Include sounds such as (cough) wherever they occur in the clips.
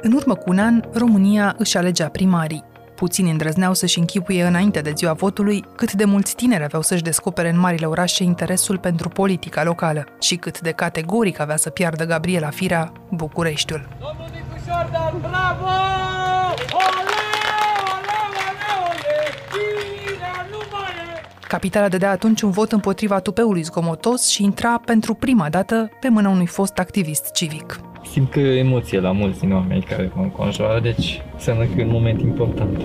În urmă cu un an, România își alegea primarii. Puțini îndrăzneau să-și închipuie înainte de ziua votului cât de mulți tineri aveau să-și descopere în marile orașe interesul pentru politica locală și cât de categoric avea să piardă Gabriela Firea Bucureștiul. Domnul Nicu Jordan, bravo! Ole, ole, ole, ole! Firea nu mai e! Capitala dădea atunci un vot împotriva tupeului zgomotos și intra pentru prima dată pe mâna unui fost activist civic. Simt că e emoție la mulți din oamenii care mă înconjoară, deci înseamnă că e un moment important.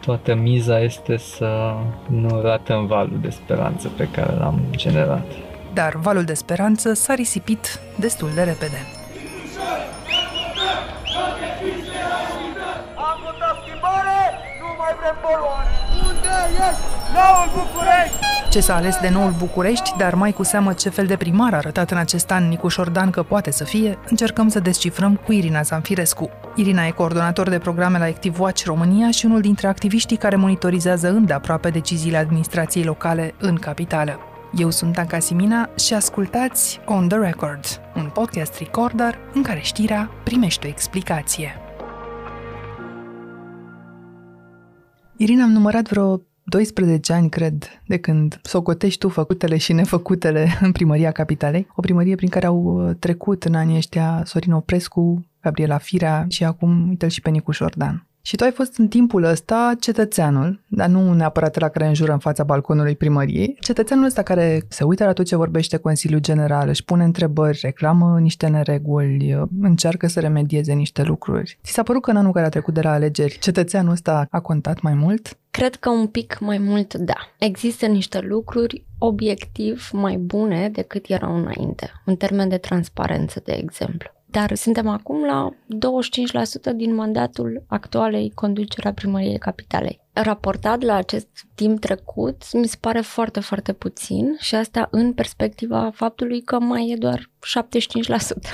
Toată miza este să nu ratăm valul de speranță pe care l-am generat. Dar valul de speranță s-a risipit destul de repede. Am votat schimbare, nu mai vrem poluare! Unde ești? Noul București! Ce s-a ales de noul București, dar mai cu seamă ce fel de primar a arătat în acest an Nicuș Șordan că poate să fie, încercăm să descifrăm cu Irina Zanfirescu. Irina e coordonator de programe la Active Watch România și unul dintre activiștii care monitorizează îndeaproape deciziile administrației locale în capitală. Eu sunt Anca Simina și ascultați On The Record, un podcast recorder în care știrea primește o explicație. Irina, am numărat vreo 12 ani, cred, de când socotești tu făcutele și nefăcutele (laughs) în primăria capitalei. O primărie prin care au uh, trecut în anii ăștia Sorin Oprescu, Gabriela Firea și acum, uite și pe Nicu Șordan. Și tu ai fost în timpul ăsta cetățeanul, dar nu neapărat la care înjură în fața balconului primăriei, cetățeanul ăsta care se uită la tot ce vorbește Consiliul General, își pune întrebări, reclamă niște nereguli, încearcă să remedieze niște lucruri. Ți s-a părut că în anul care a trecut de la alegeri, cetățeanul ăsta a contat mai mult? Cred că un pic mai mult, da. Există niște lucruri obiectiv mai bune decât erau înainte, în termen de transparență, de exemplu. Dar suntem acum la 25% din mandatul actualei conducerea primăriei capitalei. Raportat la acest timp trecut, mi se pare foarte, foarte puțin și asta în perspectiva faptului că mai e doar 75%.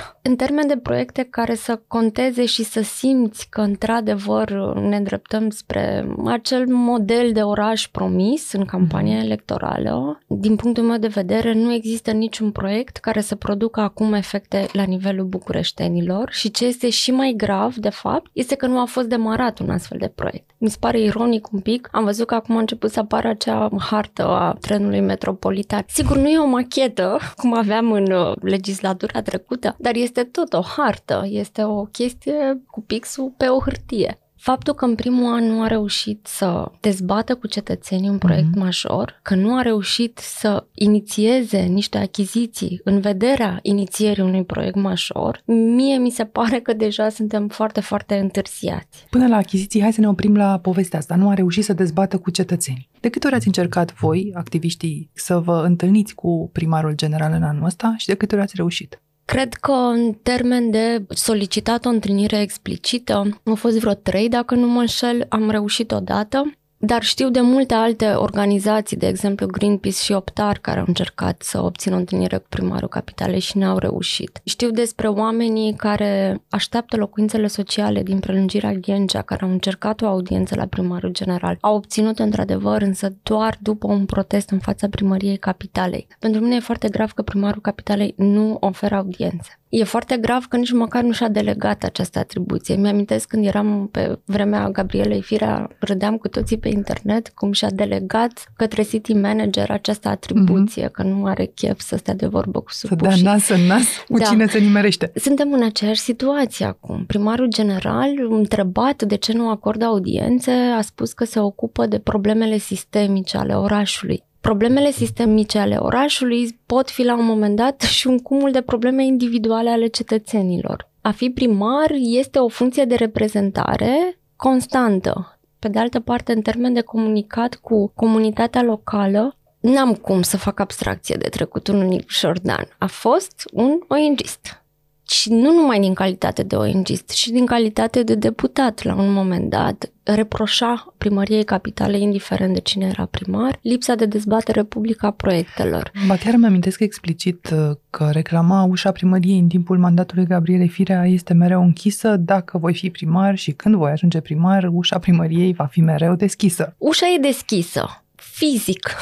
(laughs) În termen de proiecte care să conteze și să simți că într-adevăr ne îndreptăm spre acel model de oraș promis în campania mm-hmm. electorală, din punctul meu de vedere nu există niciun proiect care să producă acum efecte la nivelul bucureștenilor și ce este și mai grav, de fapt, este că nu a fost demarat un astfel de proiect. Mi se pare ironic un pic, am văzut că acum a început să apară acea hartă a trenului metropolitan. Sigur, nu e o machetă, cum aveam în uh, legislatura trecută, dar este tot o hartă, este o chestie cu pixul pe o hârtie. Faptul că în primul an nu a reușit să dezbată cu cetățenii un proiect mm-hmm. major, că nu a reușit să inițieze niște achiziții în vederea inițierii unui proiect major, mie mi se pare că deja suntem foarte, foarte întârziați. Până la achiziții, hai să ne oprim la povestea asta. Nu a reușit să dezbată cu cetățenii. De câte ori ați încercat voi, activiștii, să vă întâlniți cu primarul general în anul ăsta și de câte ori ați reușit? Cred că în termen de solicitat o întâlnire explicită, au fost vreo trei, dacă nu mă înșel, am reușit odată. Dar știu de multe alte organizații, de exemplu Greenpeace și Optar, care au încercat să obțină o întâlnire cu primarul capitalei și n-au reușit. Știu despre oamenii care așteaptă locuințele sociale din prelungirea Ghencea, care au încercat o audiență la primarul general. Au obținut într-adevăr, însă doar după un protest în fața primăriei capitalei. Pentru mine e foarte grav că primarul capitalei nu oferă audiențe. E foarte grav că nici măcar nu și-a delegat această atribuție. Mi-amintesc când eram pe vremea Gabrielei Firea, râdeam cu toții pe internet cum și-a delegat către city manager această atribuție, mm-hmm. că nu are chef să stea de vorbă cu supușii. Să dea nas în nas cu da. cine se nimerește. Suntem în aceeași situație acum. Primarul general, întrebat de ce nu acordă audiențe, a spus că se ocupă de problemele sistemice ale orașului. Problemele sistemice ale orașului pot fi la un moment dat și un cumul de probleme individuale ale cetățenilor. A fi primar este o funcție de reprezentare constantă. Pe de altă parte, în termen de comunicat cu comunitatea locală, n-am cum să fac abstracție de trecutul unui Jordan. A fost un ONGist și nu numai din calitate de ONG, și din calitate de deputat la un moment dat, reproșa primăriei capitale, indiferent de cine era primar, lipsa de dezbatere publică a proiectelor. Ba chiar îmi amintesc explicit uh, că reclama ușa primăriei în timpul mandatului Gabriele Firea este mereu închisă dacă voi fi primar și când voi ajunge primar, ușa primăriei va fi mereu deschisă. Ușa e deschisă, fizic.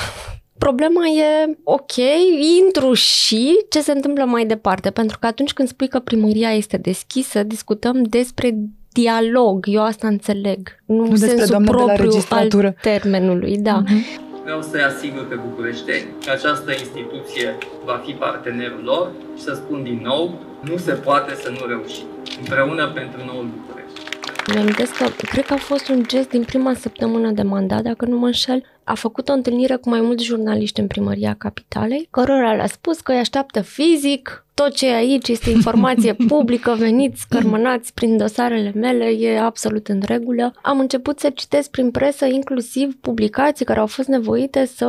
Problema e, ok, intru și ce se întâmplă mai departe, pentru că atunci când spui că primăria este deschisă, discutăm despre dialog, eu asta înțeleg. Nu, Nu despre sensul doamna de la propriu registratură. al termenului, da. Mhm. Vreau să-i asigur pe bucureșteni că această instituție va fi partenerul lor și să spun din nou, nu se poate să nu reușim. Împreună pentru noul București. Mi amintesc că cred că a fost un gest din prima săptămână de mandat, dacă nu mă înșel. A făcut o întâlnire cu mai mulți jurnaliști în primăria capitalei, cărora le-a spus că îi așteaptă fizic, tot ce e aici este informație (laughs) publică, veniți, scărmânați prin dosarele mele, e absolut în regulă. Am început să citesc prin presă inclusiv publicații care au fost nevoite să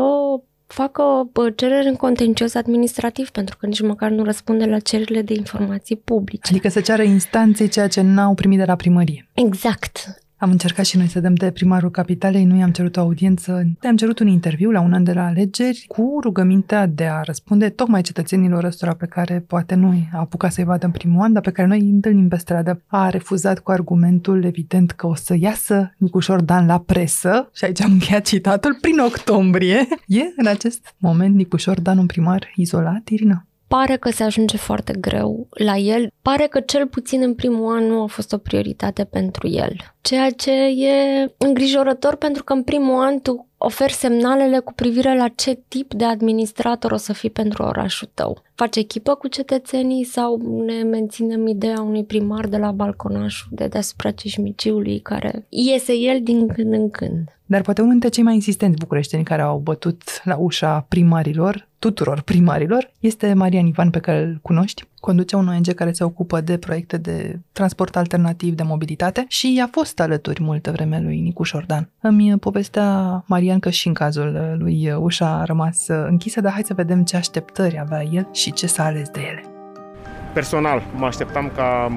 facă bă, cereri în contencios administrativ, pentru că nici măcar nu răspunde la cererile de informații publice. Adică să ceară instanței ceea ce n-au primit de la primărie. Exact. Am încercat și noi să dăm de primarul capitalei, nu i-am cerut o audiență, am cerut un interviu la un an de la alegeri cu rugămintea de a răspunde tocmai cetățenilor ăstora pe care poate nu a apucat să-i vadă în primul an, dar pe care noi îi întâlnim pe stradă. A refuzat cu argumentul evident că o să iasă Nicușor Dan la presă, și aici am încheiat citatul, prin octombrie. (laughs) E în acest moment Nicușor Dan un primar izolat, Irina? pare că se ajunge foarte greu la el. Pare că cel puțin în primul an nu a fost o prioritate pentru el. Ceea ce e îngrijorător pentru că în primul an tu oferi semnalele cu privire la ce tip de administrator o să fii pentru orașul tău. Faci echipă cu cetățenii sau ne menținem ideea unui primar de la balconașul de deasupra Cismiciului care iese el din când în când. Dar poate unul dintre cei mai insistenți bucureșteni care au bătut la ușa primarilor, tuturor primarilor, este Marian Ivan, pe care îl cunoști. Conduce un ONG care se ocupă de proiecte de transport alternativ de mobilitate și a fost alături multă vreme lui Nicu Șordan. Îmi povestea Marian că și în cazul lui ușa a rămas închisă, dar hai să vedem ce așteptări avea el și ce s-a ales de ele. Personal, mă așteptam ca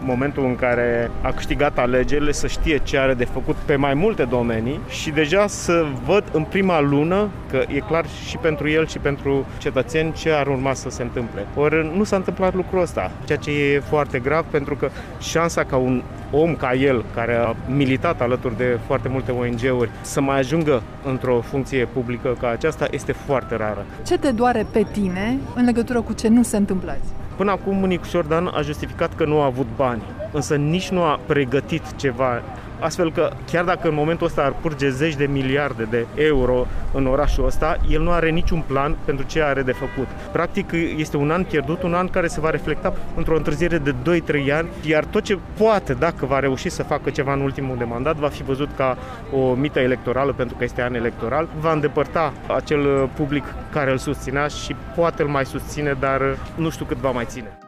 momentul în care a câștigat alegerile să știe ce are de făcut pe mai multe domenii și deja să văd în prima lună că e clar și pentru el și pentru cetățeni ce ar urma să se întâmple. Ori nu s-a întâmplat lucrul ăsta, ceea ce e foarte grav pentru că șansa ca un om ca el, care a militat alături de foarte multe ONG-uri, să mai ajungă într-o funcție publică ca aceasta este foarte rară. Ce te doare pe tine în legătură cu ce nu se întâmplă azi? Până acum Nicu Șordan a justificat că nu a avut bani, însă nici nu a pregătit ceva astfel că chiar dacă în momentul ăsta ar curge zeci de miliarde de euro în orașul ăsta, el nu are niciun plan pentru ce are de făcut. Practic este un an pierdut, un an care se va reflecta într-o întârziere de 2-3 ani, iar tot ce poate, dacă va reuși să facă ceva în ultimul de mandat, va fi văzut ca o mită electorală, pentru că este an electoral, va îndepărta acel public care îl susținea și poate îl mai susține, dar nu știu cât va mai ține.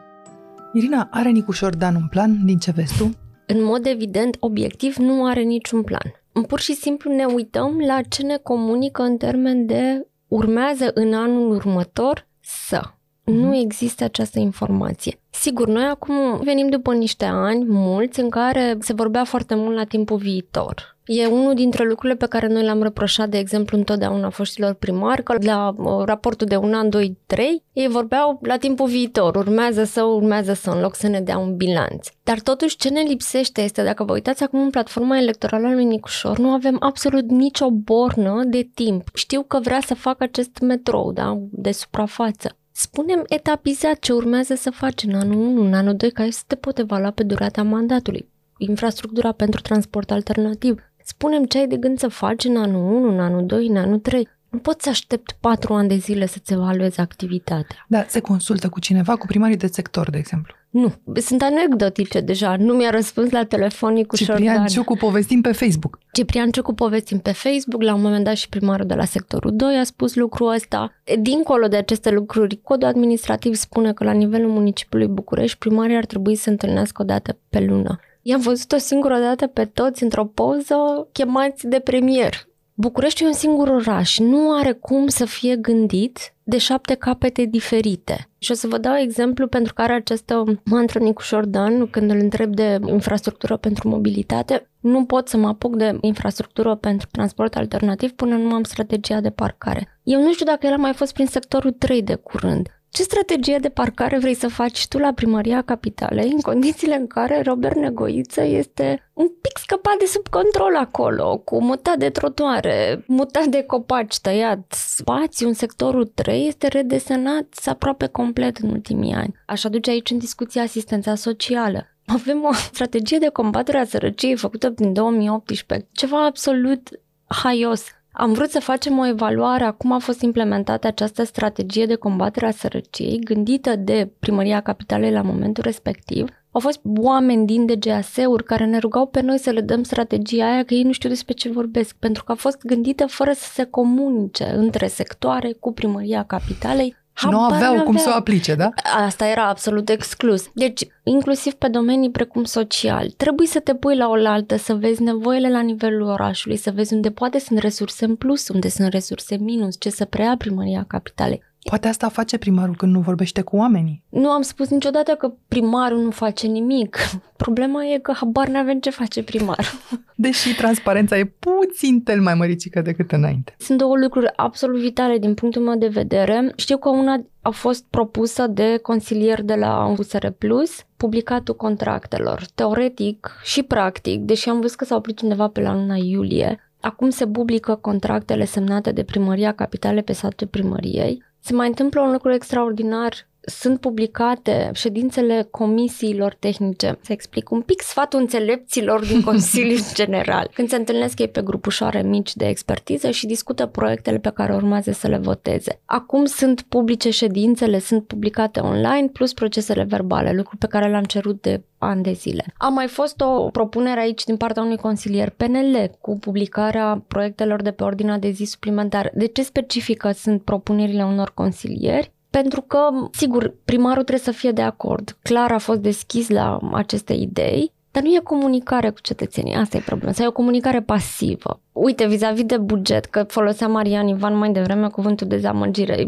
Irina, are Nicu Șordan un plan din ce vezi tu? în mod evident, obiectiv, nu are niciun plan. Pur și simplu ne uităm la ce ne comunică în termen de urmează în anul următor să. Nu există această informație. Sigur, noi acum venim după niște ani mulți în care se vorbea foarte mult la timpul viitor. E unul dintre lucrurile pe care noi le-am reproșat, de exemplu, întotdeauna foștilor primari, că la uh, raportul de un an, doi, trei, ei vorbeau la timpul viitor, urmează să, urmează să, în loc să ne dea un bilanț. Dar totuși ce ne lipsește este, dacă vă uitați acum în platforma electorală a lui Nicușor, nu avem absolut nicio bornă de timp. Știu că vrea să facă acest metrou, da, de suprafață. Spunem etapizat ce urmează să faci în anul 1, în anul 2, care să te poate vala pe durata mandatului. Infrastructura pentru transport alternativ. Spunem ce ai de gând să faci în anul 1, în anul 2, în anul 3. Nu poți să aștepți patru ani de zile să-ți evaluezi activitatea. Da, se consultă cu cineva, cu primarii de sector, de exemplu. Nu, sunt anecdotice deja. Nu mi-a răspuns la telefon cu Ciprian Șordan. Ciucu povestim pe Facebook. Ciprian Ciucu povestim pe Facebook, la un moment dat și primarul de la sectorul 2 a spus lucrul ăsta. Dincolo de aceste lucruri, codul administrativ spune că la nivelul municipiului București, primarii ar trebui să se întâlnească o dată pe lună. I-am văzut o singură dată pe toți într-o poză chemați de premier. București e un singur oraș, nu are cum să fie gândit de șapte capete diferite. Și o să vă dau exemplu pentru care această mantră Nicu Șordan, când îl întreb de infrastructură pentru mobilitate, nu pot să mă apuc de infrastructură pentru transport alternativ până nu am strategia de parcare. Eu nu știu dacă el a mai fost prin sectorul 3 de curând. Ce strategie de parcare vrei să faci tu la primăria capitalei în condițiile în care Robert Negoiță este un pic scăpat de sub control acolo, cu mutat de trotuare, mutat de copaci tăiat, spațiu în sectorul 3 este redesenat aproape complet în ultimii ani. Aș aduce aici în discuție asistența socială. Avem o strategie de combatere a sărăciei făcută prin 2018, ceva absolut haios. Am vrut să facem o evaluare a cum a fost implementată această strategie de combatere a sărăciei, gândită de Primăria Capitalei la momentul respectiv. Au fost oameni din DGAS-uri care ne rugau pe noi să le dăm strategia aia, că ei nu știu despre ce vorbesc, pentru că a fost gândită fără să se comunice între sectoare cu Primăria Capitalei, și nu aveau cum să o aplice, da? Asta era absolut exclus. Deci, inclusiv pe domenii precum social, trebuie să te pui la oaltă, să vezi nevoile la nivelul orașului, să vezi unde poate sunt resurse în plus, unde sunt resurse minus, ce să preia primăria capitalei. Poate asta face primarul când nu vorbește cu oamenii. Nu am spus niciodată că primarul nu face nimic. (laughs) Problema e că habar n-avem ce face primarul. (laughs) Deși transparența e puțin tel mai măricică decât înainte. Sunt două lucruri absolut vitale din punctul meu de vedere. Știu că una a fost propusă de consilier de la USR Plus, publicatul contractelor. Teoretic și practic, deși am văzut că s-au oprit undeva pe la luna iulie, Acum se publică contractele semnate de primăria capitale pe satul primăriei se mai întâmplă un lucru extraordinar sunt publicate ședințele comisiilor tehnice. Să explic un pic sfatul înțelepților din Consiliul (laughs) General. Când se întâlnesc ei pe grupușoare mici de expertiză și discută proiectele pe care urmează să le voteze. Acum sunt publice ședințele, sunt publicate online, plus procesele verbale, lucru pe care l-am cerut de ani de zile. A mai fost o propunere aici din partea unui consilier PNL cu publicarea proiectelor de pe ordinea de zi suplimentar. De ce specifică sunt propunerile unor consilieri? Pentru că, sigur, primarul trebuie să fie de acord. Clar a fost deschis la aceste idei, dar nu e comunicare cu cetățenii. Asta e problema. Sau e o comunicare pasivă. Uite, vis-a-vis de buget, că folosea Marian Ivan mai devreme cuvântul dezamăgire.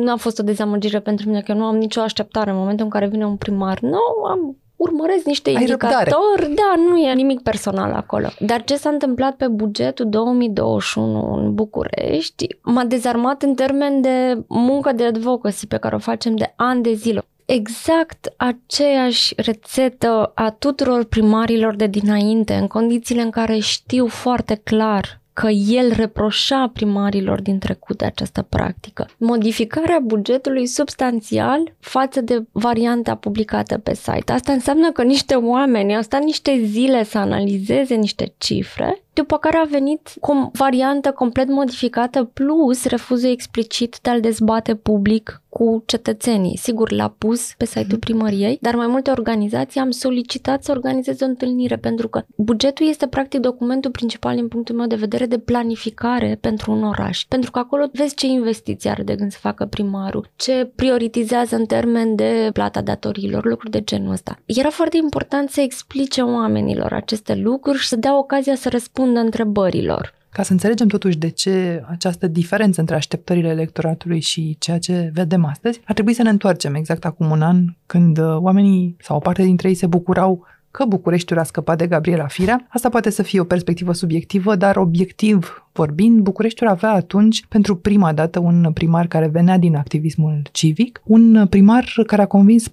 Nu a fost o dezamăgire pentru mine, că eu nu am nicio așteptare în momentul în care vine un primar nou, am urmăresc niște Ai indicatori, răbdare. da, nu e nimic personal acolo. Dar ce s-a întâmplat pe bugetul 2021 în București m-a dezarmat în termen de muncă de advocacy pe care o facem de ani de zile exact aceeași rețetă a tuturor primarilor de dinainte, în condițiile în care știu foarte clar că el reproșa primarilor din trecut de această practică. Modificarea bugetului substanțial față de varianta publicată pe site. Asta înseamnă că niște oameni au stat niște zile să analizeze niște cifre după care a venit cu o variantă complet modificată plus refuzul explicit de a-l dezbate public cu cetățenii. Sigur, l-a pus pe site-ul mhm. primăriei, dar mai multe organizații am solicitat să organizeze o întâlnire pentru că bugetul este practic documentul principal din punctul meu de vedere de planificare pentru un oraș. Pentru că acolo vezi ce investiții are de gând să facă primarul, ce prioritizează în termen de plata datorilor, lucruri de genul ăsta. Era foarte important să explice oamenilor aceste lucruri și să dea ocazia să răspundă întrebărilor. Ca să înțelegem totuși de ce această diferență între așteptările electoratului și ceea ce vedem astăzi, ar trebui să ne întoarcem exact acum un an, când uh, oamenii sau o parte dintre ei se bucurau că Bucureștiul a scăpat de Gabriela Firea. Asta poate să fie o perspectivă subiectivă, dar obiectiv vorbind, Bucureștiul avea atunci, pentru prima dată, un primar care venea din activismul civic, un primar care a convins 40%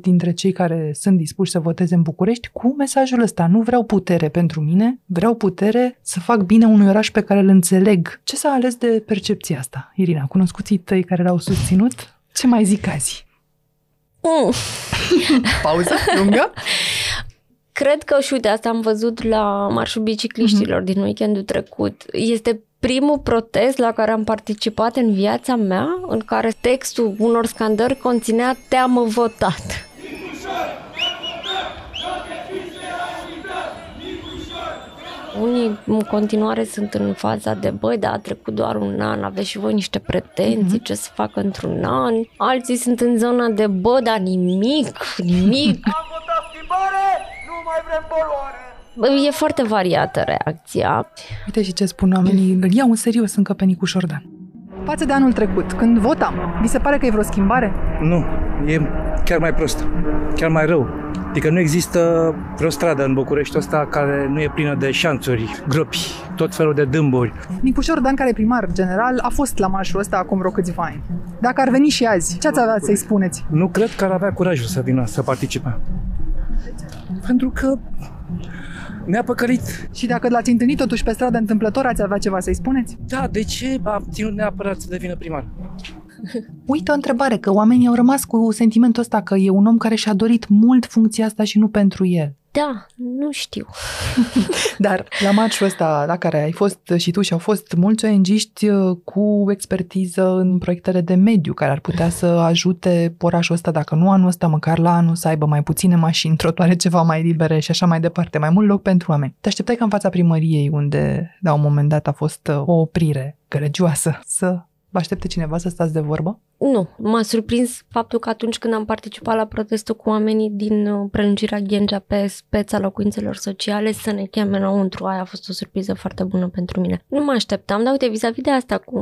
dintre cei care sunt dispuși să voteze în București cu mesajul ăsta. Nu vreau putere pentru mine, vreau putere să fac bine unui oraș pe care îl înțeleg. Ce s-a ales de percepția asta, Irina? Cunoscuții tăi care l-au susținut? Ce mai zic azi? Mm. Pauză lungă? (laughs) Cred că, și uite, asta am văzut la Marșul Bicicliștilor mm-hmm. din weekendul trecut. Este primul protest la care am participat în viața mea, în care textul unor scandări conținea teamă votat. Unii în continuare sunt în faza de băi, dar a trecut doar un an, aveți și voi niște pretenții, mm-hmm. ce să fac într-un an. Alții sunt în zona de bă, dar nimic, nimic. Am votat schimbare, nu mai vrem poluare. E foarte variată reacția. Uite și ce spun oamenii, îl iau în serios încă pe Nicu Șordan. Față de anul trecut, când votam, vi se pare că e vreo schimbare? Nu, e chiar mai prost, chiar mai rău. Adică nu există vreo stradă în București ăsta care nu e plină de șanțuri, gropi, tot felul de dâmburi. Nicu Dan, care e primar general, a fost la marșul ăsta acum vreo câțiva ani. Dacă ar veni și azi, ce ați avea să-i spuneți? Nu cred că ar avea curajul să vină să participe. Pentru că ne-a păcălit. Și dacă l-ați întâlnit totuși pe stradă întâmplător, ați avea ceva să-i spuneți? Da, de ce a ținut neapărat să devină primar? Uite o întrebare, că oamenii au rămas cu sentimentul ăsta că e un om care și-a dorit mult funcția asta și nu pentru el. Da, nu știu. (laughs) Dar la matchul ăsta la care ai fost și tu și au fost mulți ong cu expertiză în proiectele de mediu care ar putea să ajute orașul ăsta, dacă nu anul ăsta, măcar la anul să aibă mai puține mașini, trotuare ceva mai libere și așa mai departe, mai mult loc pentru oameni. Te așteptai ca în fața primăriei, unde la un moment dat a fost uh, o oprire gălăgioasă, să vă aștepte cineva să stați de vorbă? Nu, m-a surprins faptul că atunci când am participat la protestul cu oamenii din uh, prelungirea Ghencea pe speța locuințelor sociale să ne cheme înăuntru, aia a fost o surpriză foarte bună pentru mine. Nu mă așteptam, dar uite, vis-a-vis de asta cu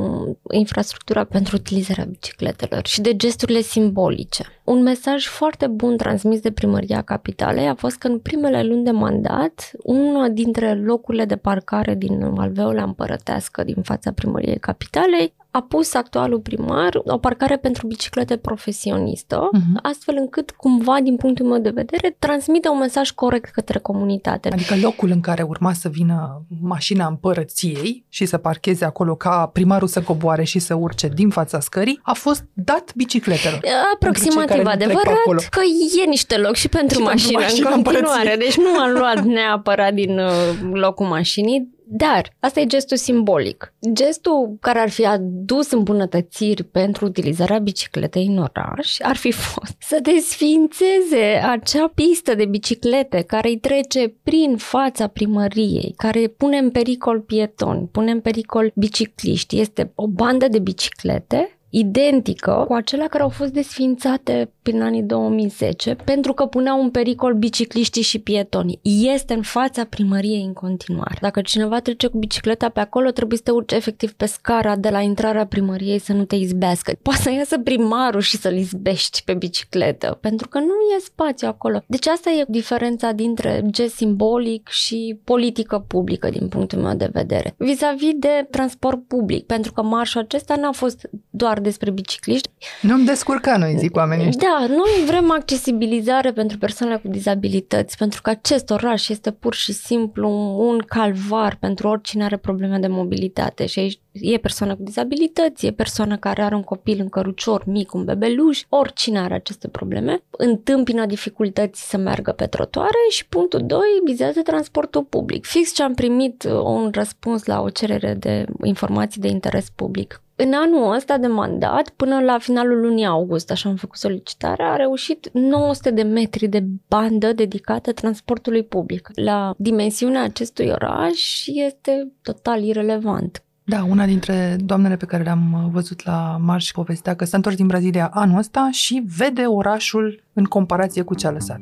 infrastructura pentru utilizarea bicicletelor și de gesturile simbolice. Un mesaj foarte bun transmis de primăria capitalei a fost că în primele luni de mandat, una dintre locurile de parcare din Alveolea Împărătească din fața primăriei capitalei a pus actualul primar o parcare pentru biciclete profesionistă, uh-huh. astfel încât, cumva, din punctul meu de vedere, transmite un mesaj corect către comunitate. Adică locul în care urma să vină mașina împărăției și să parcheze acolo ca primarul să coboare și să urce din fața scării, a fost dat bicicletelor. Aproximativ adevărat că e niște loc și pentru și mașină în continuare. Deci nu am luat neapărat din uh, locul mașinii, dar asta e gestul simbolic. Gestul care ar fi adus îmbunătățiri pentru utilizarea bicicletei în oraș ar fi fost să desfințeze acea pistă de biciclete care îi trece prin fața primăriei, care pune în pericol pietoni, pune în pericol bicicliști. Este o bandă de biciclete identică cu acelea care au fost desfințate prin anii 2010 pentru că puneau în pericol bicicliștii și pietonii. Este în fața primăriei în continuare. Dacă cineva trece cu bicicleta pe acolo, trebuie să te urci efectiv pe scara de la intrarea primăriei să nu te izbească. Poate să iasă primarul și să-l izbești pe bicicletă, pentru că nu e spațiu acolo. Deci asta e diferența dintre gest simbolic și politică publică din punctul meu de vedere. Vis-a-vis de transport public, pentru că marșul acesta n-a fost doar doar despre bicicliști. Nu-mi descurca noi, zic oamenii ăștia. Da, noi vrem accesibilizare pentru persoanele cu dizabilități, pentru că acest oraș este pur și simplu un calvar pentru oricine are probleme de mobilitate și aici e persoană cu dizabilități, e persoană care are un copil în cărucior mic, un bebeluș, oricine are aceste probleme, întâmpină dificultăți să meargă pe trotuare și punctul 2 vizează transportul public. Fix ce am primit uh, un răspuns la o cerere de informații de interes public în anul ăsta de mandat, până la finalul lunii august, așa am făcut solicitarea, a reușit 900 de metri de bandă dedicată transportului public. La dimensiunea acestui oraș este total irelevant. Da, una dintre doamnele pe care le-am văzut la marș povestea că s-a întors din Brazilia anul ăsta și vede orașul în comparație cu ce a lăsat.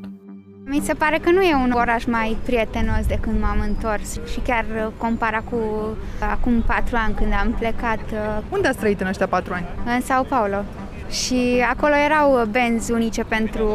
Mi se pare că nu e un oraș mai prietenos de când m-am întors și chiar compara cu acum patru ani când am plecat. Uh, Unde ați trăit în ăștia patru ani? În Sao Paulo. Și acolo erau benzi unice pentru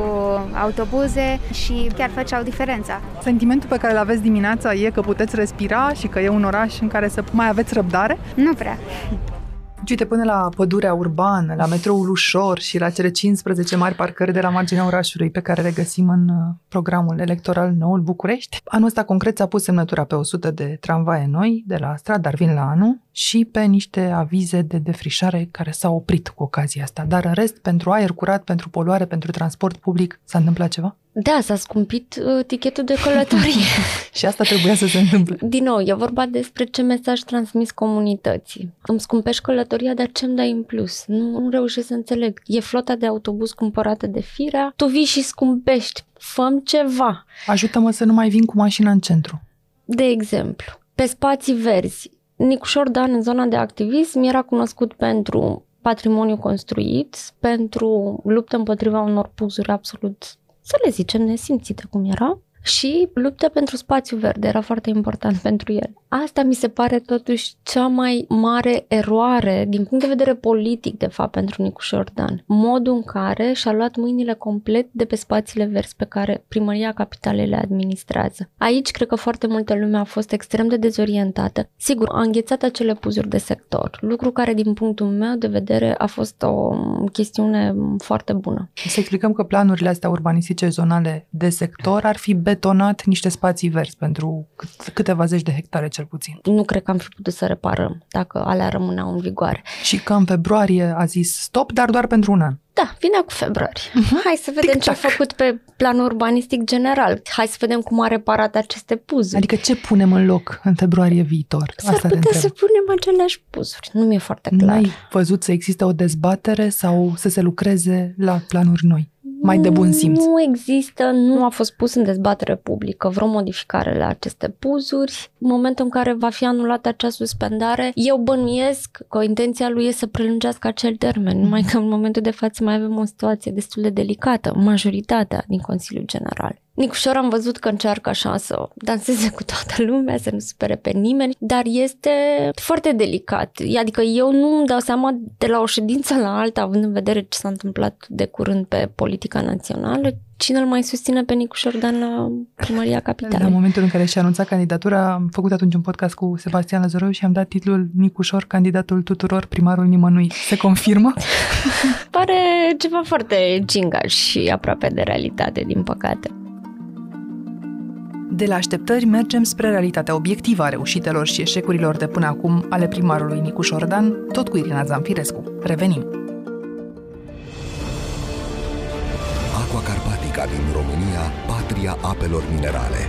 autobuze și chiar făceau diferența. Sentimentul pe care îl aveți dimineața e că puteți respira și că e un oraș în care să mai aveți răbdare? Nu prea. (laughs) Uite, până la pădurea urbană, la metroul ușor și la cele 15 mari parcări de la marginea orașului pe care le găsim în uh, programul electoral Noul București. Anul ăsta concret s-a pus semnătura pe 100 de tramvaie noi de la Astra, dar vin la anul, și pe niște avize de defrișare care s-au oprit cu ocazia asta. Dar în rest, pentru aer curat, pentru poluare, pentru transport public, s-a întâmplat ceva? Da, s-a scumpit uh, tichetul de călătorie. (laughs) și asta trebuia să se întâmple. Din nou, e vorba despre ce mesaj transmis comunității. Îmi scumpești călătoria, dar ce-mi dai în plus? Nu, nu reușesc să înțeleg. E flota de autobuz cumpărată de firea, tu vii și scumpești. Făm ceva. Ajută-mă să nu mai vin cu mașina în centru. De exemplu, pe spații verzi, Nicușor Dan în zona de activism era cunoscut pentru patrimoniu construit, pentru luptă împotriva unor puzuri absolut să le zicem nesimțite cum era, și luptă pentru spațiu verde era foarte important (laughs) pentru el. Asta mi se pare totuși cea mai mare eroare din punct de vedere politic, de fapt, pentru Nicu Șordan. Modul în care și-a luat mâinile complet de pe spațiile verzi pe care primăria capitalei le administrează. Aici cred că foarte multă lume a fost extrem de dezorientată. Sigur, a înghețat acele puzuri de sector, lucru care din punctul meu de vedere a fost o chestiune foarte bună. Să explicăm că planurile astea urbanistice zonale de sector ar fi betonat niște spații verzi pentru câteva zeci de hectare cel puțin. Nu cred că am fi putut să reparăm dacă alea rămâneau în vigoare. Și că în februarie a zis stop, dar doar pentru un an. Da, vine cu februarie. Uh-huh. Hai să vedem Tic-tac. ce a făcut pe plan urbanistic general. Hai să vedem cum a reparat aceste puzuri. Adică ce punem în loc în februarie viitor? S-ar Asta putea să punem aceleași puzuri. Nu mi-e foarte clar. N-ai văzut să existe o dezbatere sau să se lucreze la planuri noi? Mai de bun simț. Nu există, nu a fost pus în dezbatere publică vreo modificare la aceste puzuri. În momentul în care va fi anulată acea suspendare, eu bănuiesc că intenția lui e să prelungească acel termen, numai că în momentul de față mai avem o situație destul de delicată, majoritatea din Consiliul General. Nicușor am văzut că încearcă așa să danseze cu toată lumea, să nu supere pe nimeni, dar este foarte delicat. Adică eu nu îmi dau seama de la o ședință la alta, având în vedere ce s-a întâmplat de curând pe politica națională, cine îl mai susține pe Nicu Șordan la primăria capitalei. La momentul în care și-a anunțat candidatura, am făcut atunci un podcast cu Sebastian Lazarov și am dat titlul Nicușor, candidatul tuturor, primarul nimănui. Se confirmă? (laughs) Pare ceva foarte gingaș și aproape de realitate, din păcate. De la așteptări mergem spre realitatea obiectivă a reușitelor și eșecurilor de până acum ale primarului Nicu Șordan, tot cu Irina Zamfirescu. Revenim! Aqua Carpatica din România, patria apelor minerale.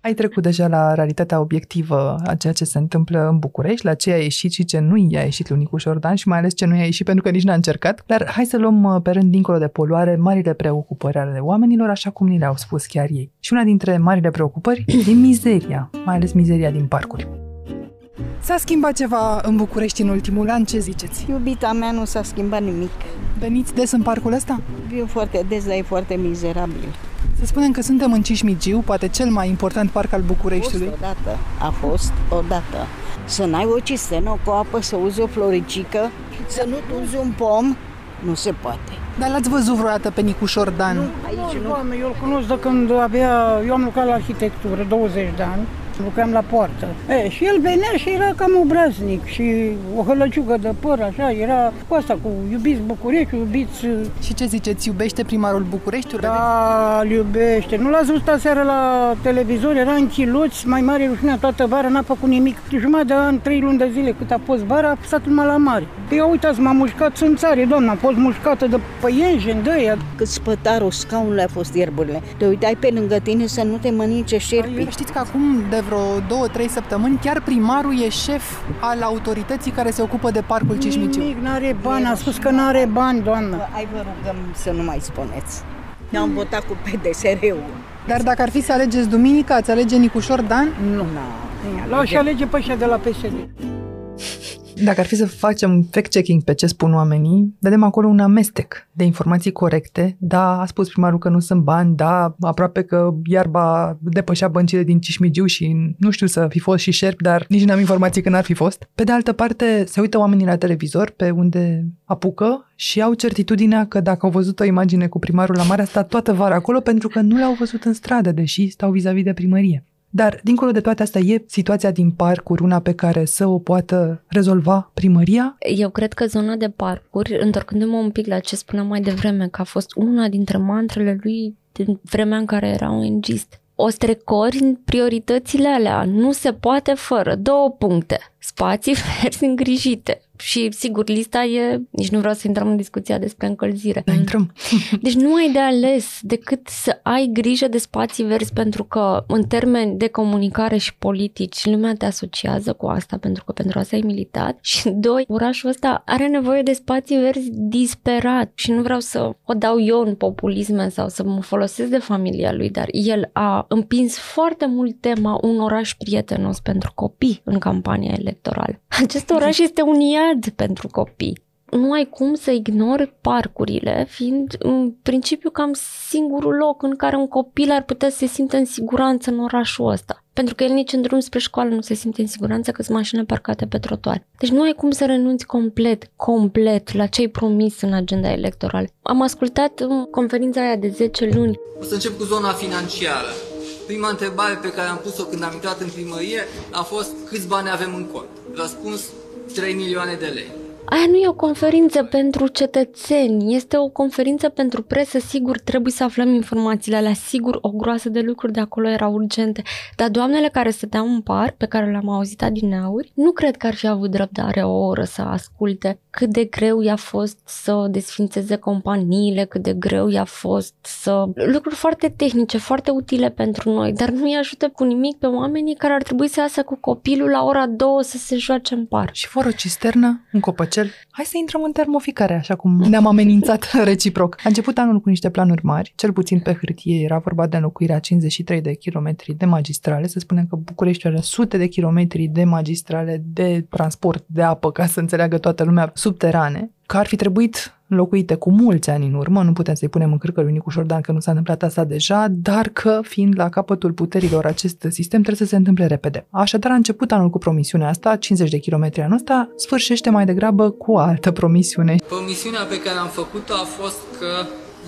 Ai trecut deja la realitatea obiectivă a ceea ce se întâmplă în București, la ce a ieșit și ce nu i-a ieșit lui Nicu Șordan și mai ales ce nu i-a ieșit pentru că nici n-a încercat. Dar hai să luăm uh, pe rând dincolo de poluare marile preocupări ale oamenilor, așa cum ni le-au spus chiar ei. Și una dintre marile preocupări e mizeria, mai ales mizeria din parcuri. S-a schimbat ceva în București în ultimul an, ce ziceți? Iubita mea nu s-a schimbat nimic. Veniți des în parcul ăsta? Vin foarte des, dar e foarte mizerabil. Să spunem că suntem în Cismigiu, poate cel mai important parc al Bucureștiului. A fost odată, a fost odată. Să n-ai o cisternă cu apă, să uzi o floricică, să nu uzi un pom, nu se poate. Dar l-ați văzut vreodată pe Nicușor Dan? Nu, aici nu. Doamne, eu îl cunosc de când avea, eu am lucrat la arhitectură 20 de ani lucram la poartă. E, și el venea și era cam obraznic și o hălăciugă de păr, așa, era cu asta, cu iubiți București, iubiți... Și ce ziceți, iubește primarul Bucureștiului? Da, îl iubește. Nu l-ați văzut aseară la televizor, era în chiluți, mai mare rușinea toată vara, n-a făcut nimic. Jumătate de an, trei luni de zile cât a fost vara, a stat numai la mare. Ia uitați, m-a mușcat țânțare, doamna, a fost mușcată de păienjeni, de ăia. Cât spătarul scaunului a fost ierburile. Te uitai pe lângă tine să nu te mănânce șerpii. Știți că acum de vreo două, trei săptămâni, chiar primarul e șef al autorității care se ocupă de parcul Cismiciu. Nimic, n-are bani, a spus că n-are bani, doamnă. Ai vă rugăm să nu mai spuneți. Ne-am votat cu PDSR-ul. Dar dacă ar fi să alegeți duminică, ați alege Nicușor Dan? Nu. Nu. La și alege pe ăștia de la PSD. Dacă ar fi să facem fact-checking pe ce spun oamenii, vedem acolo un amestec de informații corecte. Da, a spus primarul că nu sunt bani, da, aproape că iarba depășea băncile din Cismigiu și nu știu să fi fost și șerp, dar nici n-am informații că n-ar fi fost. Pe de altă parte, se uită oamenii la televizor pe unde apucă și au certitudinea că dacă au văzut o imagine cu primarul la mare, a stat toată vara acolo pentru că nu l-au văzut în stradă, deși stau vis-a-vis de primărie. Dar, dincolo de toate astea, e situația din parcuri una pe care să o poată rezolva primăria? Eu cred că zona de parcuri, întorcându-mă un pic la ce spuneam mai devreme, că a fost una dintre mantrele lui din vremea în care era un engist. O strecori în prioritățile alea. Nu se poate fără două puncte. Spații (laughs) verzi îngrijite, și, sigur, lista e, nici nu vreau să intrăm în discuția despre încălzire. Da, intrăm. (laughs) Deci nu ai de ales decât să ai grijă de spații verzi pentru că, în termeni de comunicare și politici, lumea te asociază cu asta pentru că pentru asta ai militat. (laughs) Și, doi, orașul ăsta are nevoie de spații verzi disperat și nu vreau să o dau eu în populisme sau să mă folosesc de familia lui, dar el a împins foarte mult tema un oraș prietenos pentru copii în campania electorală. Acest oraș este un iad cad pentru copii. Nu ai cum să ignori parcurile, fiind în principiu cam singurul loc în care un copil ar putea să se simtă în siguranță în orașul ăsta. Pentru că el nici în drum spre școală nu se simte în siguranță că sunt mașini parcate pe trotuar. Deci nu ai cum să renunți complet, complet la ce ai promis în agenda electorală. Am ascultat conferința aia de 10 luni. O să încep cu zona financiară. Prima întrebare pe care am pus-o când am intrat în primărie a fost câți bani avem în cont. Răspuns 3 milioane de lei. Aia nu e o conferință pentru cetățeni, este o conferință pentru presă, sigur trebuie să aflăm informațiile alea, sigur o groasă de lucruri de acolo erau urgente, dar doamnele care stăteau în par, pe care le-am auzit adineauri, nu cred că ar fi avut răbdare o oră să asculte cât de greu i-a fost să desfințeze companiile, cât de greu i-a fost să... lucruri foarte tehnice, foarte utile pentru noi, dar nu îi ajută cu nimic pe oamenii care ar trebui să iasă cu copilul la ora două să se joace în par. Și fără o cisternă, un copăcel. Hai să intrăm în termoficare, așa cum ne-am amenințat (laughs) reciproc. A început anul cu niște planuri mari, cel puțin pe hârtie era vorba de înlocuirea 53 de kilometri de magistrale. Să spunem că București are sute de kilometri de magistrale de transport de apă, ca să înțeleagă toată lumea, subterane, că ar fi trebuit înlocuite cu mulți ani în urmă, nu putem să-i punem în cârcă lui Nicu Șordan că nu s-a întâmplat asta deja, dar că, fiind la capătul puterilor acest sistem, trebuie să se întâmple repede. Așadar a început anul cu promisiunea asta, 50 de kilometri anul ăsta, sfârșește mai degrabă cu o altă promisiune. Promisiunea pe care am făcut-o a fost că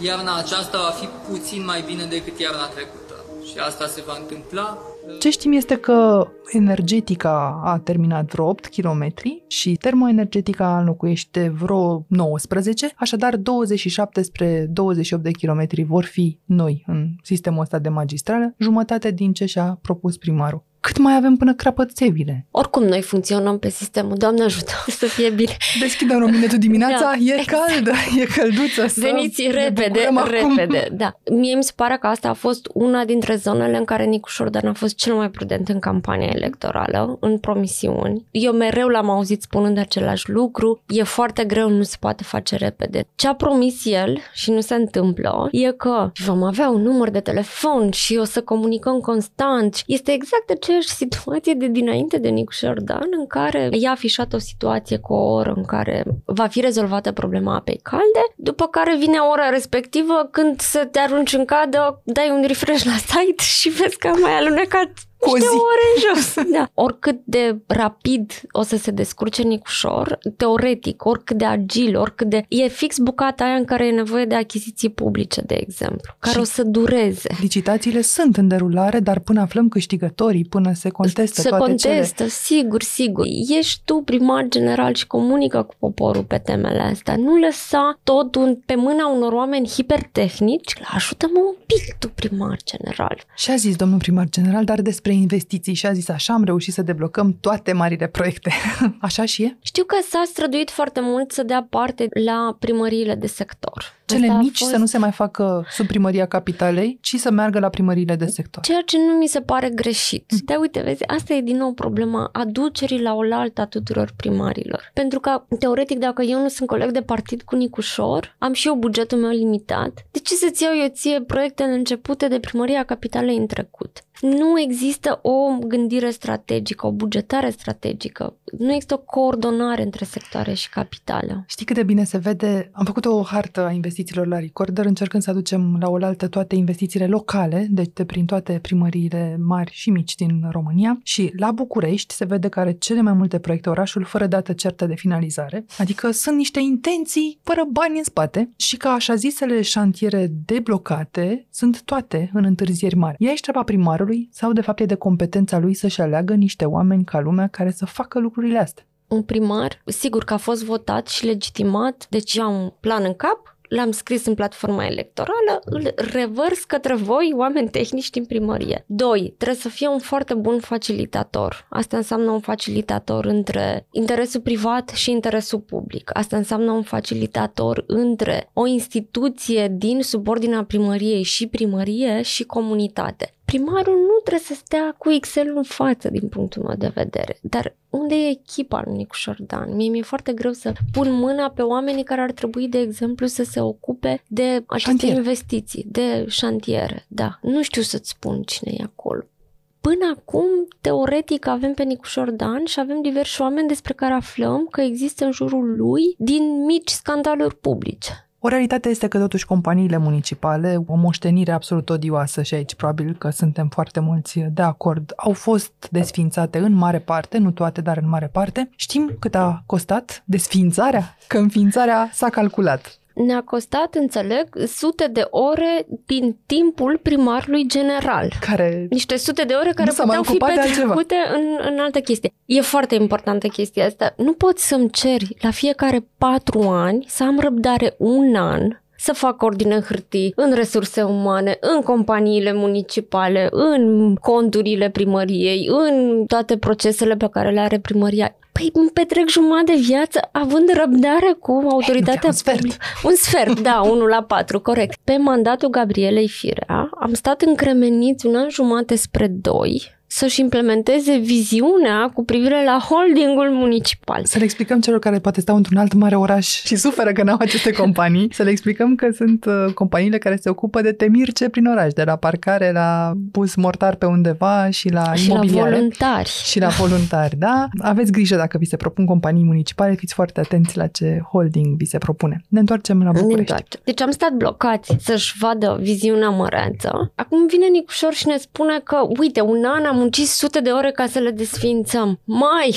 iarna aceasta va fi puțin mai bine decât iarna trecută. Și asta se va întâmpla ce știm este că energetica a terminat vreo 8 km și termoenergetica înlocuiește vreo 19, așadar 27 spre 28 de kilometri vor fi noi în sistemul ăsta de magistrală, jumătate din ce și-a propus primarul cât mai avem până crapăt țevile. Oricum noi funcționăm pe sistemul, Doamne ajută (laughs) să fie bine. Deschidem rominetul dimineața, da, e exact. caldă, e călduță. Să Veniți repede, repede. Da. Mie mi se pare că asta a fost una dintre zonele în care Nicu Șordan a fost cel mai prudent în campania electorală, în promisiuni. Eu mereu l-am auzit spunând același lucru, e foarte greu, nu se poate face repede. Ce a promis el și nu se întâmplă e că vom avea un număr de telefon și o să comunicăm constant. Este exact aceeași situație de dinainte de Nicu Șordan, în care i-a afișat o situație cu o oră în care va fi rezolvată problema apei calde, după care vine ora respectivă când să te arunci în cadă, dai un refresh la site și vezi că am mai alunecat cu o zi. ore în jos. (laughs) Da. Oricât de rapid o să se descurce Nicușor, teoretic, oricât de agil, oricât de... E fix bucata aia în care e nevoie de achiziții publice, de exemplu, care și o să dureze. Licitațiile sunt în derulare, dar până aflăm câștigătorii, până se contestă se toate contestă, cele... sigur, sigur. Ești tu primar general și comunică cu poporul pe temele astea. Nu lăsa totul pe mâna unor oameni hipertehnici. Ajută-mă un pic tu, primar general. Și a zis domnul primar general, dar despre despre investiții și a zis așa am reușit să deblocăm toate marile proiecte. (laughs) așa și e? Știu că s-a străduit foarte mult să dea parte la primăriile de sector. Cele Asta mici fost... să nu se mai facă sub primăria capitalei, ci să meargă la primăriile de sector. Ceea ce nu mi se pare greșit. Mm. Dar uite, vezi, asta e din nou problema aducerii la oaltă a tuturor primarilor. Pentru că, teoretic, dacă eu nu sunt coleg de partid cu Nicușor, am și eu bugetul meu limitat, de ce să-ți iau eu ție proiectele începute de primăria capitalei în trecut? Nu există o gândire strategică, o bugetare strategică. Nu există o coordonare între sectoare și capitală. Știi cât de bine se vede? Am făcut o hartă a investițiilor la Recorder, încercând să aducem la oaltă toate investițiile locale, deci de prin toate primăriile mari și mici din România. Și la București se vede că are cele mai multe proiecte orașul fără dată certă de finalizare. Adică sunt niște intenții fără bani în spate și că așa zisele șantiere deblocate sunt toate în întârzieri mari. Ea ești treaba primarului primarului sau de fapt e de competența lui să-și aleagă niște oameni ca lumea care să facă lucrurile astea? Un primar, sigur că a fost votat și legitimat, deci am un plan în cap, l-am scris în platforma electorală, îl revărs către voi, oameni tehnici din primărie. Doi, trebuie să fie un foarte bun facilitator. Asta înseamnă un facilitator între interesul privat și interesul public. Asta înseamnă un facilitator între o instituție din subordinea primăriei și primărie și comunitate primarul nu trebuie să stea cu Excel în față din punctul meu de vedere. Dar unde e echipa lui Nicu Șordan? Mie mi-e foarte greu să pun mâna pe oamenii care ar trebui, de exemplu, să se ocupe de aceste Șantier. investiții, de șantiere. Da, nu știu să-ți spun cine e acolo. Până acum, teoretic, avem pe Nicu Șordan și avem diversi oameni despre care aflăm că există în jurul lui din mici scandaluri publice. O realitate este că totuși companiile municipale, o moștenire absolut odioasă și aici probabil că suntem foarte mulți de acord, au fost desfințate în mare parte, nu toate, dar în mare parte. Știm cât a costat desfințarea? Că înființarea s-a calculat. Ne-a costat, înțeleg, sute de ore din timpul primarului general. Care Niște sute de ore care Nu s-a mai puteau fi ocupat de altceva. petrecute în, în altă chestie. E foarte importantă chestia asta. Nu poți să-mi ceri la fiecare patru ani să am răbdare un an să fac ordine în hârtii, în resurse umane, în companiile municipale, în conturile primăriei, în toate procesele pe care le are primăria. Păi îmi petrec jumătate de viață având răbdare cu autoritatea un sfert. publică. Un sfert, da, (laughs) unul la patru, corect. Pe mandatul Gabrielei Firea am stat încremeniți un an jumate spre doi să-și implementeze viziunea cu privire la holdingul municipal. Să le explicăm celor care poate stau într-un alt mare oraș și suferă că n-au aceste companii, să le explicăm că sunt uh, companiile care se ocupă de temirce prin oraș, de la parcare la pus mortar pe undeva și la Și la imobiliare. voluntari. și la voluntari, da? Aveți grijă dacă vi se propun companii municipale, fiți foarte atenți la ce holding vi se propune. Ne întoarcem la Ne București. întoarcem. Deci am stat blocați să-și vadă viziunea măreață. Acum vine Nicușor și ne spune că, uite, un an am muncit sute de ore ca să le desfințăm. Mai!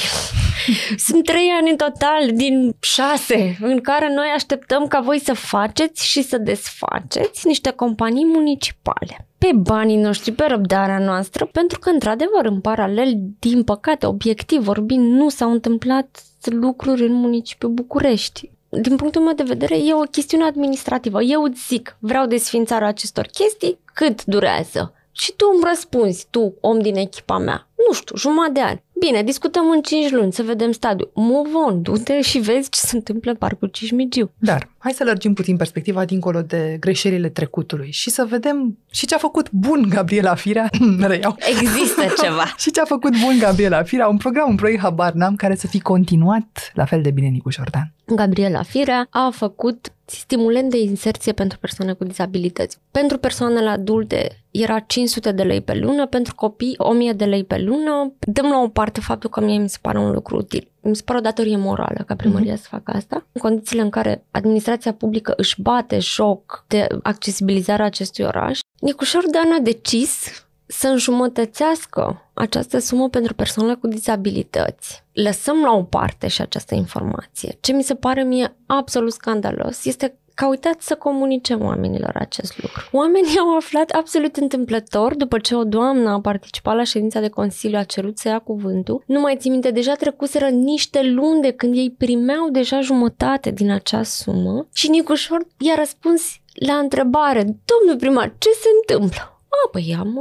Sunt trei ani în total din șase în care noi așteptăm ca voi să faceți și să desfaceți niște companii municipale pe banii noștri, pe răbdarea noastră, pentru că, într-adevăr, în paralel, din păcate, obiectiv vorbind, nu s-au întâmplat lucruri în municipiul București. Din punctul meu de vedere, e o chestiune administrativă. Eu îți zic, vreau desfințarea acestor chestii, cât durează? Și tu îmi răspunzi, tu, om din echipa mea, nu știu, jumătate de ani. Bine, discutăm în 5 luni, să vedem stadiul. Move on, du-te și vezi ce se întâmplă în Parcul Cismigiu. Dar hai să lărgim puțin perspectiva dincolo de greșelile trecutului și să vedem și ce a făcut bun Gabriela Firea, (laughs) reiau, Există ceva. (laughs) și ce a făcut bun Gabriela Firea, un program, un proiect habar n-am, care să fi continuat la fel de bine Nicu Șordan. Gabriela Firea a făcut stimulent de inserție pentru persoane cu dizabilități. Pentru persoanele adulte era 500 de lei pe lună, pentru copii 1000 de lei pe lună. Dăm la o parte faptul că mie mi se pare un lucru util. Mi se pare o datorie morală ca primăria să facă asta. În condițiile în care administrația publică își bate joc de accesibilizarea acestui oraș, Nicușor Dan a decis să înjumătățească această sumă pentru persoanele cu dizabilități. Lăsăm la o parte și această informație. Ce mi se pare mie absolut scandalos este că uitați să comunice oamenilor acest lucru. Oamenii au aflat absolut întâmplător după ce o doamnă a participat la ședința de consiliu, a cerut să ia cuvântul. Nu mai țin minte, deja trecuseră niște luni de când ei primeau deja jumătate din acea sumă și Nicușor i-a răspuns la întrebare, domnul primar, ce se întâmplă? A, păi am,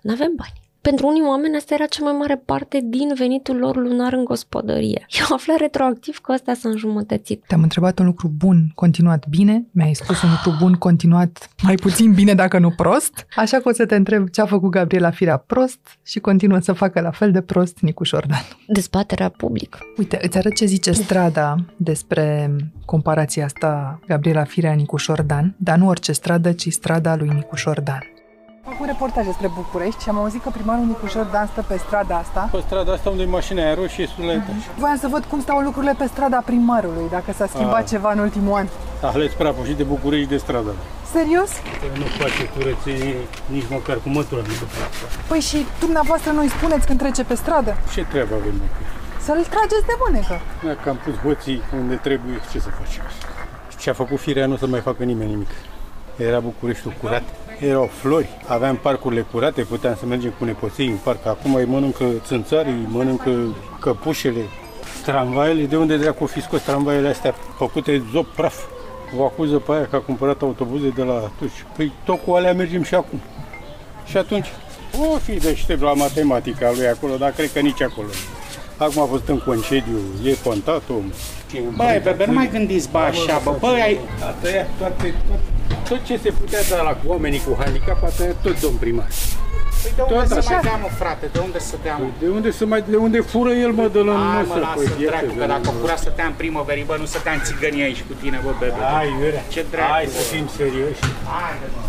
nu avem bani. Pentru unii oameni asta era cea mai mare parte din venitul lor lunar în gospodărie. (laughs) Eu aflat retroactiv că ăsta s-a înjumătățit. Te-am întrebat un lucru bun, continuat bine, mi-ai spus un lucru bun, continuat mai puțin bine, dacă nu prost, așa că o să te întreb ce a făcut Gabriela Firea prost și continuă să facă la fel de prost Nicu Șordan. Dezbaterea publică. Uite, îți arăt ce zice strada despre comparația asta Gabriela Firea-Nicu Șordan, dar nu orice stradă, ci strada lui Nicu Șordan. Fac un reportaj despre București și am auzit că primarul Nicu Șordan stă pe strada asta. Pe strada asta unde e mașina aia roșie sunt la etaj. Voiam să văd cum stau lucrurile pe strada primarului, dacă s-a schimbat Ah. ceva în ultimul an. Ales praful de București de stradă. Serios? Nu face curățenie nici măcar cu mătura nu se face. Păi și dumneavoastră nu-i spuneți când trece pe stradă? Ce treabă avem noi? cu el? Să-l trageți de mânecă. Dacă am pus hoții unde trebuie, ce să facem? Ce a făcut firea nu o să mai facă nimeni nimic. Era Bucureștiul curat, erau flori, aveam parcurile curate, puteam să mergem cu nepoții în parc. Acum îi mănâncă țânțarii, îi mănâncă căpușele, tramvaiele. De unde dracu fi scos tramvaiele astea făcute zop praf? O acuză pe aia că a cumpărat autobuze de la Turci. Păi tot cu alea mergem și acum. Și atunci, o fi deștept la matematica lui acolo, dar cred că nici acolo. Acum a fost în concediu, e contat om. Băi, bebe, nu mai gândiți bă așa, bă, băi, ai... A tăiat toate, tot, tot ce se putea da la cu oamenii cu handicap, a tăiat tot domn primar. Păi de unde Tot să așa. mai dea, mă, frate, de unde să dea, mă? De unde, să mai, de unde fură el, mă, de la Hai, mă, masă? lasă Păi, dracu, iată, că de- dacă fura să te-am primăverii, bă, nu să te-am țigănii aici cu tine, bă, bebe. Hai, Iurea, Ce dracu, hai să bă. fim serioși. Haide, mă.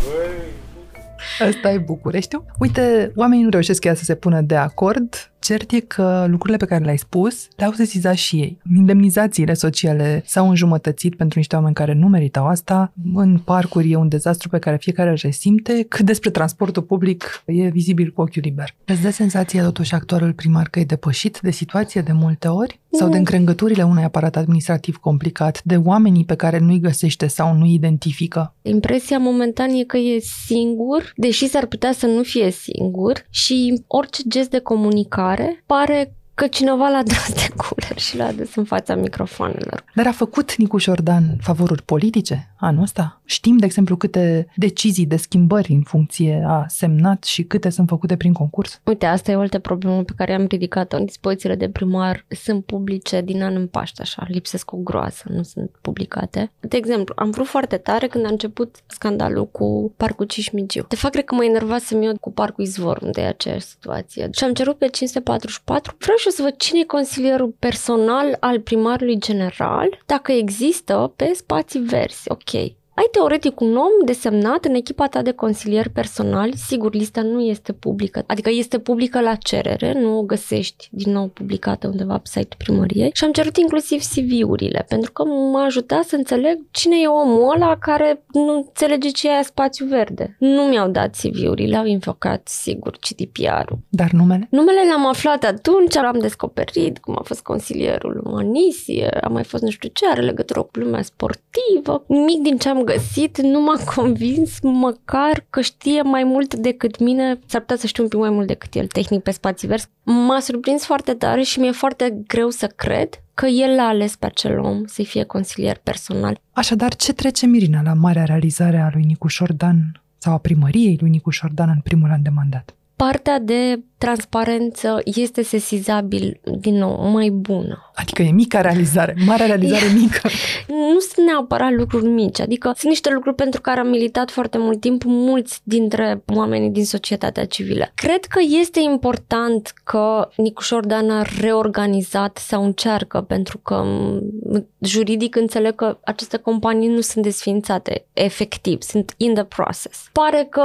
Ăsta e Bucureștiul. Uite, oamenii nu reușesc chiar să se pună de acord Cert e că lucrurile pe care le-ai spus le-au sesizat și ei. Indemnizațiile sociale s-au înjumătățit pentru niște oameni care nu meritau asta. În parcuri e un dezastru pe care fiecare îl resimte. Cât despre transportul public e vizibil cu ochiul liber. Îți dă senzația totuși actualul primar că e depășit de situație de multe ori? Sau de Mm. încrengăturile unui aparat administrativ complicat, de oamenii pe care nu-i găsește sau nu-i identifică? Impresia momentan e că e singur, deși s-ar putea să nu fie singur și orice gest de comunicare pare că cineva l-a dat de culer și l-a adus în fața microfonelor. Dar a făcut Nicu Șordan favoruri politice anul ăsta? Știm, de exemplu, câte decizii de schimbări în funcție a semnat și câte sunt făcute prin concurs? Uite, asta e o altă problemă pe care am ridicat-o în dispozițiile de primar. Sunt publice din an în Paște, așa, lipsesc cu groasă, nu sunt publicate. De exemplu, am vrut foarte tare când a început scandalul cu Parcul Cismigiu. De fapt, cred că mă enervasem eu cu Parcul Izvor, unde e aceeași situație. Și am cerut pe 544, vreau și eu să văd cine e consilierul personal al primarului general, dacă există pe spații verzi, ok. Ai teoretic un om desemnat în echipa ta de consilier personal, sigur, lista nu este publică, adică este publică la cerere, nu o găsești din nou publicată undeva pe site-ul primăriei și am cerut inclusiv CV-urile, pentru că m-a ajutat să înțeleg cine e omul ăla care nu înțelege ce e spațiu verde. Nu mi-au dat CV-urile, au invocat, sigur, GDPR-ul. Dar numele? Numele l-am aflat atunci, l-am descoperit, cum a fost consilierul Manisie, a mai fost nu știu ce, are legătură cu lumea sportivă. Nimic din ce am găsit nu m-a convins măcar că știe mai mult decât mine, s-ar putea să știu un pic mai mult decât el, tehnic pe spații verzi. M-a surprins foarte tare și mi-e foarte greu să cred că el l-a ales pe acel om să-i fie consilier personal. Așadar, ce trece Mirina la marea realizare a lui Nicu Șordan sau a primăriei lui Nicu Șordan în primul an de mandat? Partea de transparență este sesizabil, din nou, mai bună. Adică e mica realizare, marea realizare (laughs) mică. Nu sunt neapărat lucruri mici, adică sunt niște lucruri pentru care am militat foarte mult timp mulți dintre oamenii din societatea civilă. Cred că este important că Nicu Șordan a reorganizat sau încearcă, pentru că m, juridic înțeleg că aceste companii nu sunt desfințate efectiv, sunt in the process. Pare că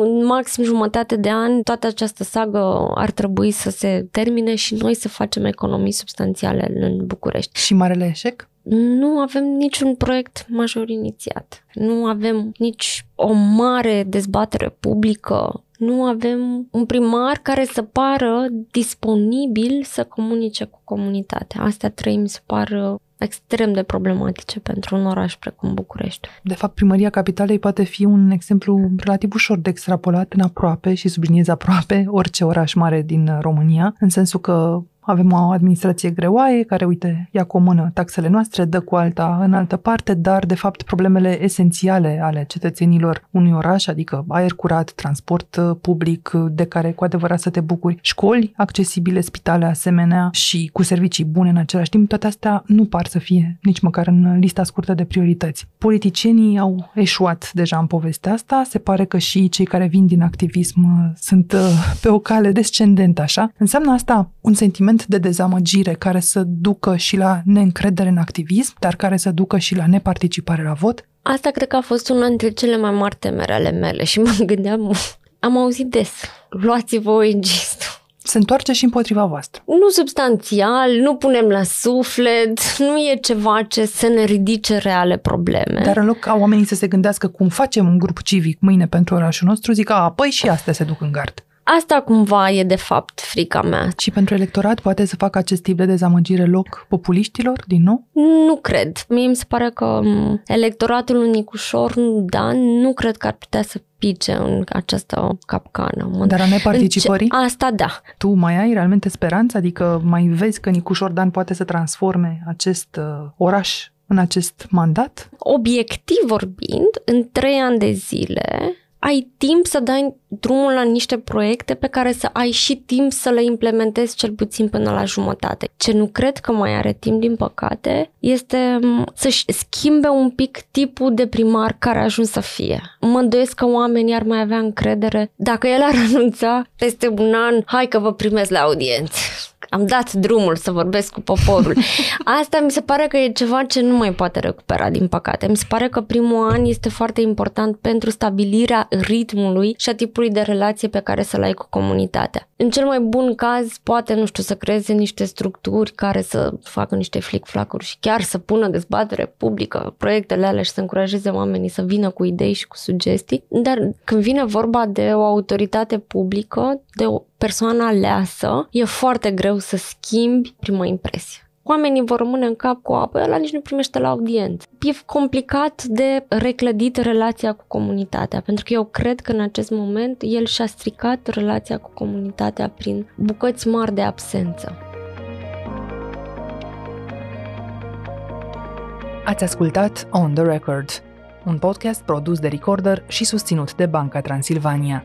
în maxim jumătate de ani toată această sagă ar trebui să se termine și noi să facem economii substanțiale în București. Și marele eșec? Nu avem niciun proiect major inițiat. Nu avem nici o mare dezbatere publică. Nu avem un primar care să pară disponibil să comunice cu comunitatea. Astea trei mi se par uh, extrem de problematice pentru un oraș precum București. De fapt, primăria capitalei poate fi un exemplu relativ ușor de extrapolat în aproape și subliniez aproape orice oraș mare din România, în sensul că avem o administrație greoaie care, uite, ia cu o mână taxele noastre, dă cu alta în altă parte, dar, de fapt, problemele esențiale ale cetățenilor unui oraș, adică aer curat, transport uh, public uh, de care cu adevărat să te bucuri, școli accesibile, spitale asemenea și cu servicii bune în același timp, toate astea nu par să fie nici măcar în lista scurtă de priorități. Politicienii au eșuat deja în povestea asta, se pare că și cei care vin din activism uh, sunt uh, pe o cale descendentă, așa. Înseamnă asta un sentiment de dezamăgire care să ducă și la neîncredere în activism, dar care să ducă și la neparticipare la vot? Asta cred că a fost una dintre cele mai mari temere ale mele și (laughs) mă gândeam, am auzit des, luați-vă ong Se întoarce și împotriva voastră. Nu substanțial, nu punem la suflet, nu e ceva ce să ne ridice reale probleme. Dar în loc ca oamenii să se gândească cum facem un grup civic mâine pentru orașul nostru, zic, a, păi și astea se duc în gard. Asta cumva e de fapt frica mea. Și pentru electorat poate să facă acest tip de dezamăgire loc populiștilor din nou? Nu cred. Mie mi se pare că m, electoratul lui Nicușor Dan nu cred că ar putea să pice în această capcană. Mă- Dar a neparticipării? În ce- Asta da. Tu mai ai realmente speranță? Adică mai vezi că Nicu Șordan poate să transforme acest uh, oraș în acest mandat? Obiectiv vorbind, în trei ani de zile ai timp să dai drumul la niște proiecte pe care să ai și timp să le implementezi cel puțin până la jumătate. Ce nu cred că mai are timp, din păcate, este m, să-și schimbe un pic tipul de primar care a ajuns să fie. Mă îndoiesc că oamenii ar mai avea încredere. Dacă el ar (laughs) anunța peste un an, hai că vă primesc la audiență am dat drumul să vorbesc cu poporul. (laughs) Asta mi se pare că e ceva ce nu mai poate recupera, din păcate. Mi se pare că primul an este foarte important pentru stabilirea ritmului și a tipului de relație pe care să-l ai cu comunitatea. În cel mai bun caz, poate, nu știu, să creeze niște structuri care să facă niște flic-flacuri și chiar să pună dezbatere publică proiectele alea și să încurajeze oamenii să vină cu idei și cu sugestii. Dar când vine vorba de o autoritate publică, de o persoană aleasă, e foarte greu să schimbi prima impresie oamenii vor rămâne în cap cu apă, ăla nici nu primește la audiență. E complicat de reclădit relația cu comunitatea, pentru că eu cred că în acest moment el și-a stricat relația cu comunitatea prin bucăți mari de absență. Ați ascultat On The Record, un podcast produs de Recorder și susținut de Banca Transilvania.